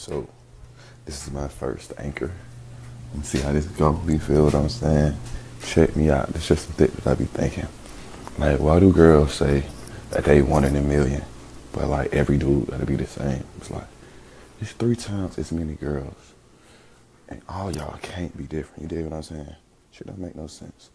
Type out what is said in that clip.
So this is my first anchor. Let's see how this go. You feel what I'm saying? Check me out. This just some things that I be thinking. Like, why do girls say that they one in a million, but like every dude gotta be the same? It's like it's three times as many girls, and all y'all can't be different. You dig what I'm saying? Shit that make no sense.